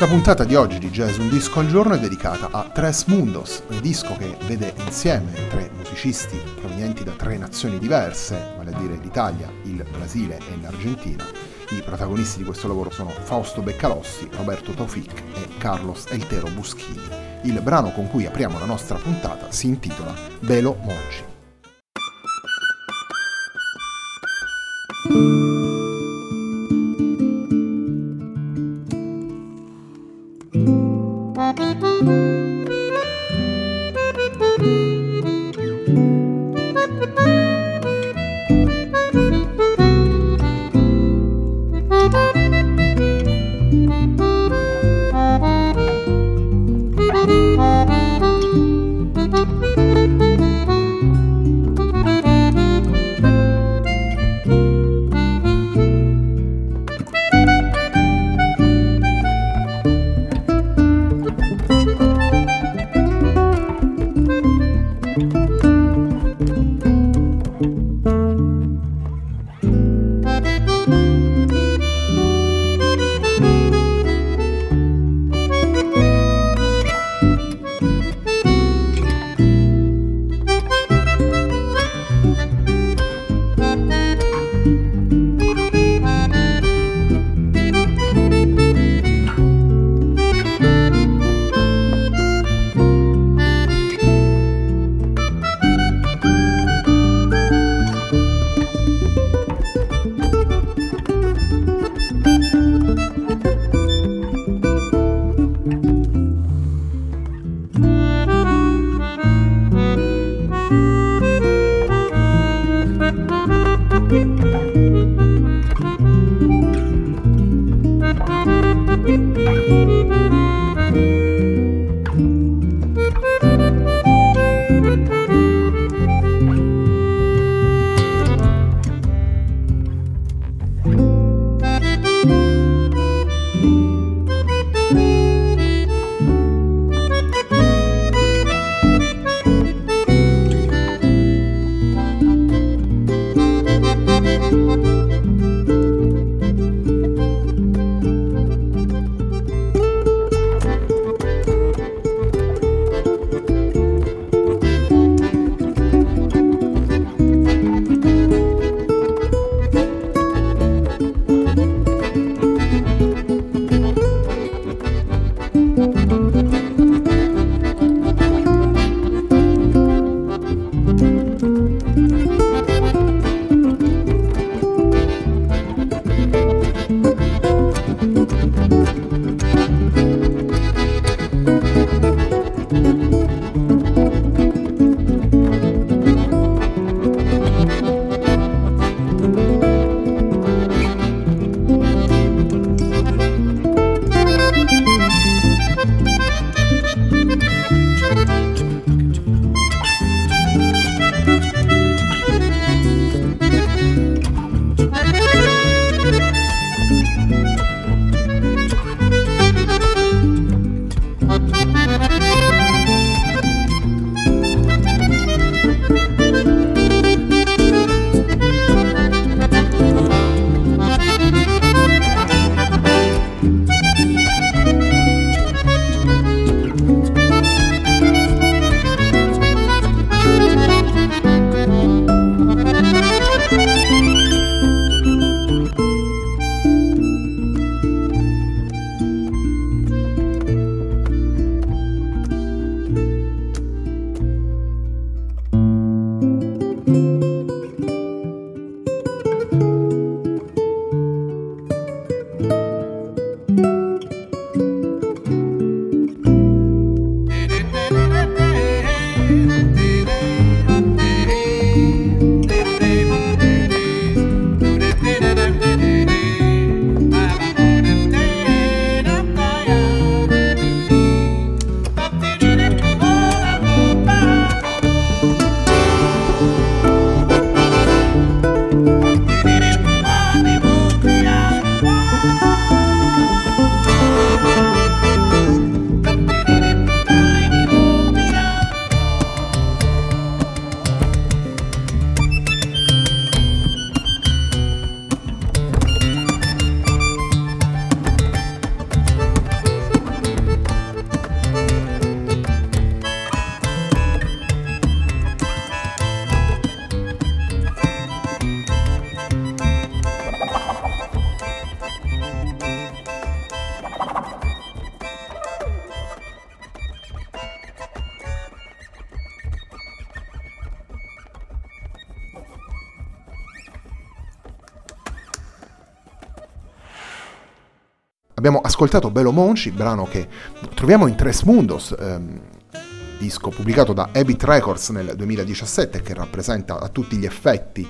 La puntata di oggi di Jazz Un Disco al Giorno è dedicata a Tres Mundos, un disco che vede insieme tre musicisti provenienti da tre nazioni diverse, vale a dire l'Italia, il Brasile e l'Argentina. I protagonisti di questo lavoro sono Fausto Beccalossi, Roberto Taufik e Carlos Eltero Buschini. Il brano con cui apriamo la nostra puntata si intitola Belo Monci. Abbiamo ascoltato Belo Monci, brano che troviamo in Tres Mundos, ehm, disco pubblicato da Habit Records nel 2017 che rappresenta a tutti gli effetti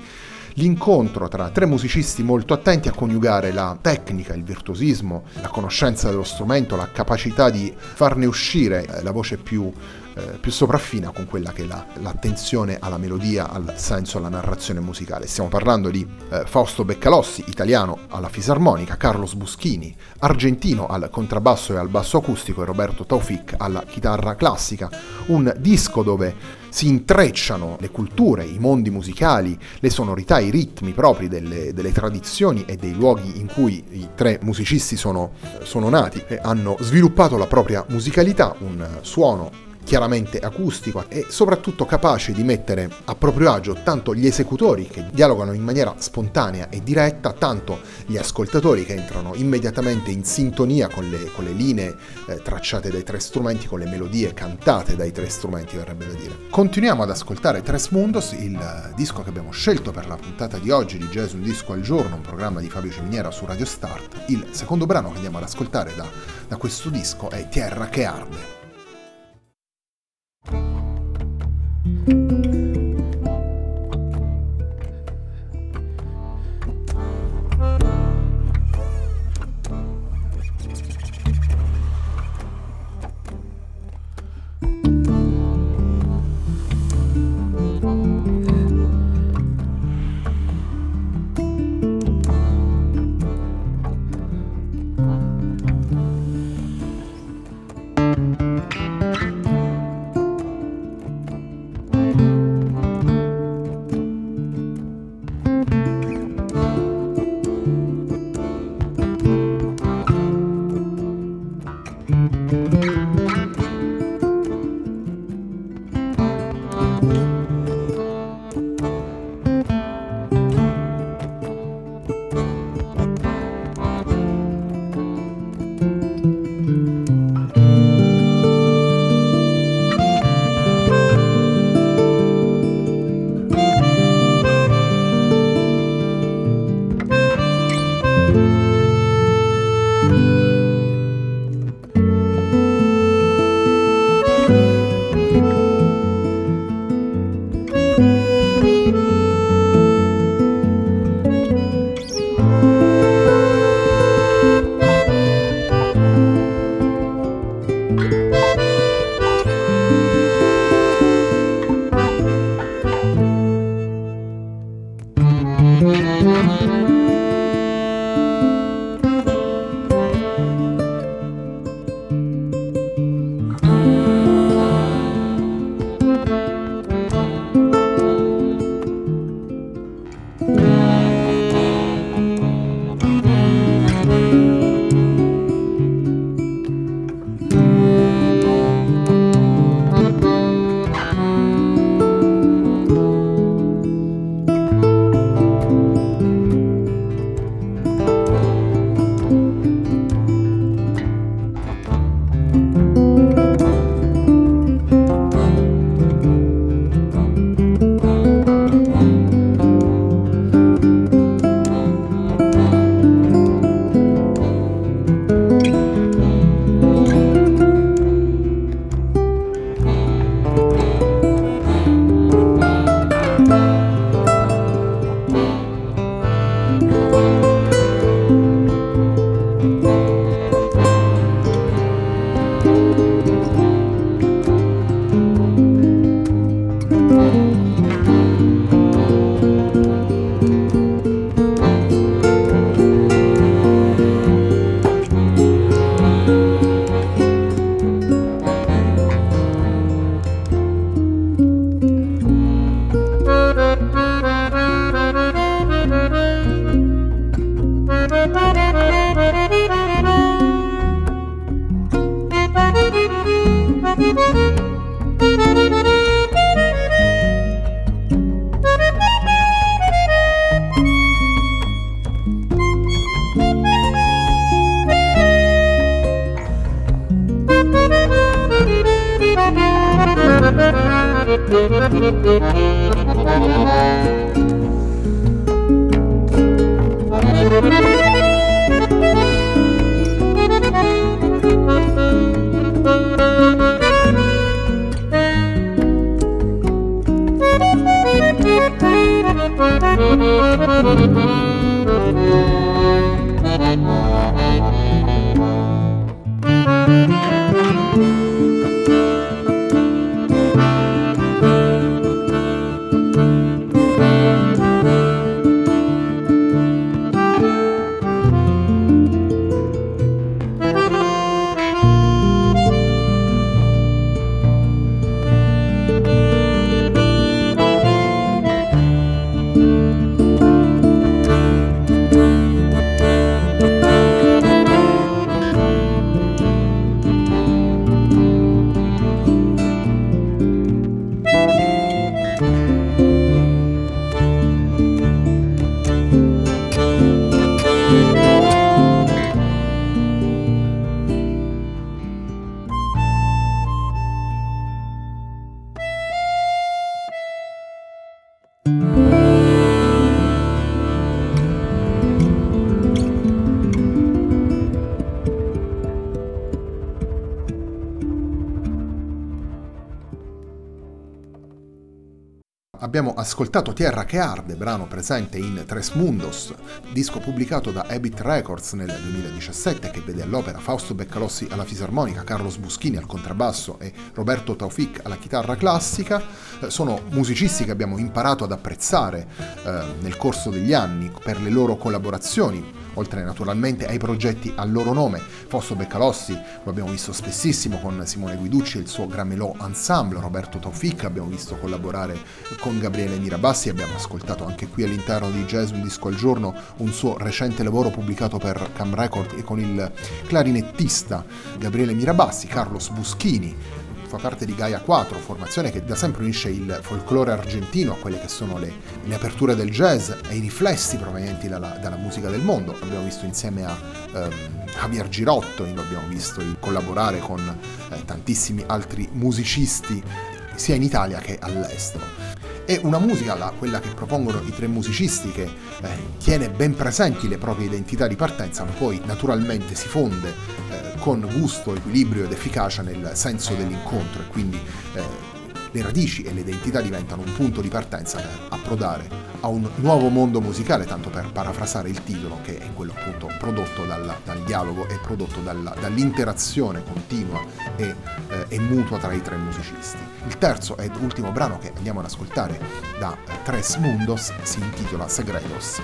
l'incontro tra tre musicisti molto attenti a coniugare la tecnica, il virtuosismo, la conoscenza dello strumento, la capacità di farne uscire eh, la voce più eh, più sopraffina con quella che è la, l'attenzione alla melodia, al senso, alla narrazione musicale. Stiamo parlando di eh, Fausto Beccalossi, italiano alla fisarmonica, Carlos Buschini, argentino al contrabbasso e al basso acustico e Roberto Taufik alla chitarra classica, un disco dove si intrecciano le culture, i mondi musicali, le sonorità, i ritmi propri delle, delle tradizioni e dei luoghi in cui i tre musicisti sono, sono nati e hanno sviluppato la propria musicalità, un suono chiaramente acustico e soprattutto capace di mettere a proprio agio tanto gli esecutori che dialogano in maniera spontanea e diretta, tanto gli ascoltatori che entrano immediatamente in sintonia con le, con le linee eh, tracciate dai tre strumenti, con le melodie cantate dai tre strumenti, verrebbe da dire. Continuiamo ad ascoltare Tres Mundos, il disco che abbiamo scelto per la puntata di oggi di Jazz Un Disco al Giorno, un programma di Fabio Ciminiera su Radio Start. Il secondo brano che andiamo ad ascoltare da, da questo disco è Tierra che arde. Abbiamo Música Ascoltato Tierra che arde, brano presente in Tres Mundos, disco pubblicato da Habit Records nel 2017 che vede all'opera Fausto Beccalossi alla fisarmonica, Carlos Buschini al contrabbasso e Roberto Taufik alla chitarra classica. Eh, sono musicisti che abbiamo imparato ad apprezzare eh, nel corso degli anni per le loro collaborazioni oltre naturalmente ai progetti a loro nome. Fausto Beccalossi lo abbiamo visto spessissimo con Simone Guiducci e il suo Gramelò Ensemble, Roberto Taufic abbiamo visto collaborare con Gabriele Mirabassi, abbiamo ascoltato anche qui all'interno di Jazz Un Disco al Giorno un suo recente lavoro pubblicato per Cam Record e con il clarinettista Gabriele Mirabassi, Carlos Buschini, fa parte di Gaia 4, formazione che da sempre unisce il folklore argentino a quelle che sono le, le aperture del jazz e i riflessi provenienti dalla, dalla musica del mondo. L'abbiamo visto insieme a um, Javier Girotto, lo abbiamo visto collaborare con eh, tantissimi altri musicisti sia in Italia che all'estero. È una musica, la, quella che propongono i tre musicisti, che eh, tiene ben presenti le proprie identità di partenza, ma poi naturalmente si fonde eh, con gusto, equilibrio ed efficacia nel senso dell'incontro e quindi eh, le radici e le identità diventano un punto di partenza per approdare a un nuovo mondo musicale, tanto per parafrasare il titolo, che è quello appunto prodotto dal, dal dialogo e prodotto dalla, dall'interazione continua e, eh, e, mutua tra i tre musicisti. Il terzo ed ultimo brano che andiamo ad ascoltare da eh, Tres Mundos si intitola Segredos.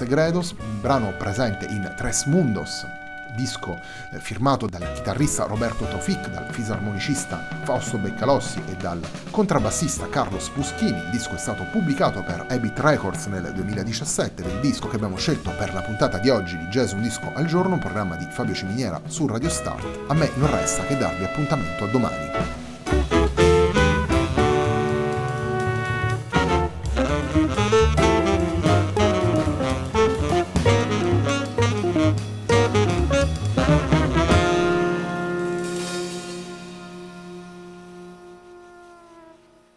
Segredos, brano presente in Tres Mundos, disco eh, firmato dal chitarrista Roberto Tofik, dal fisarmonicista Fausto Beccalossi e dal contrabbassista Carlos Puschini. Il disco è stato pubblicato per Habit Records nel 2017 ed il disco che abbiamo scelto per la puntata di oggi di Jazz Un Disco al Giorno, un programma di Fabio Ciminiera su Radio Start. A me non resta che darvi appuntamento a domani.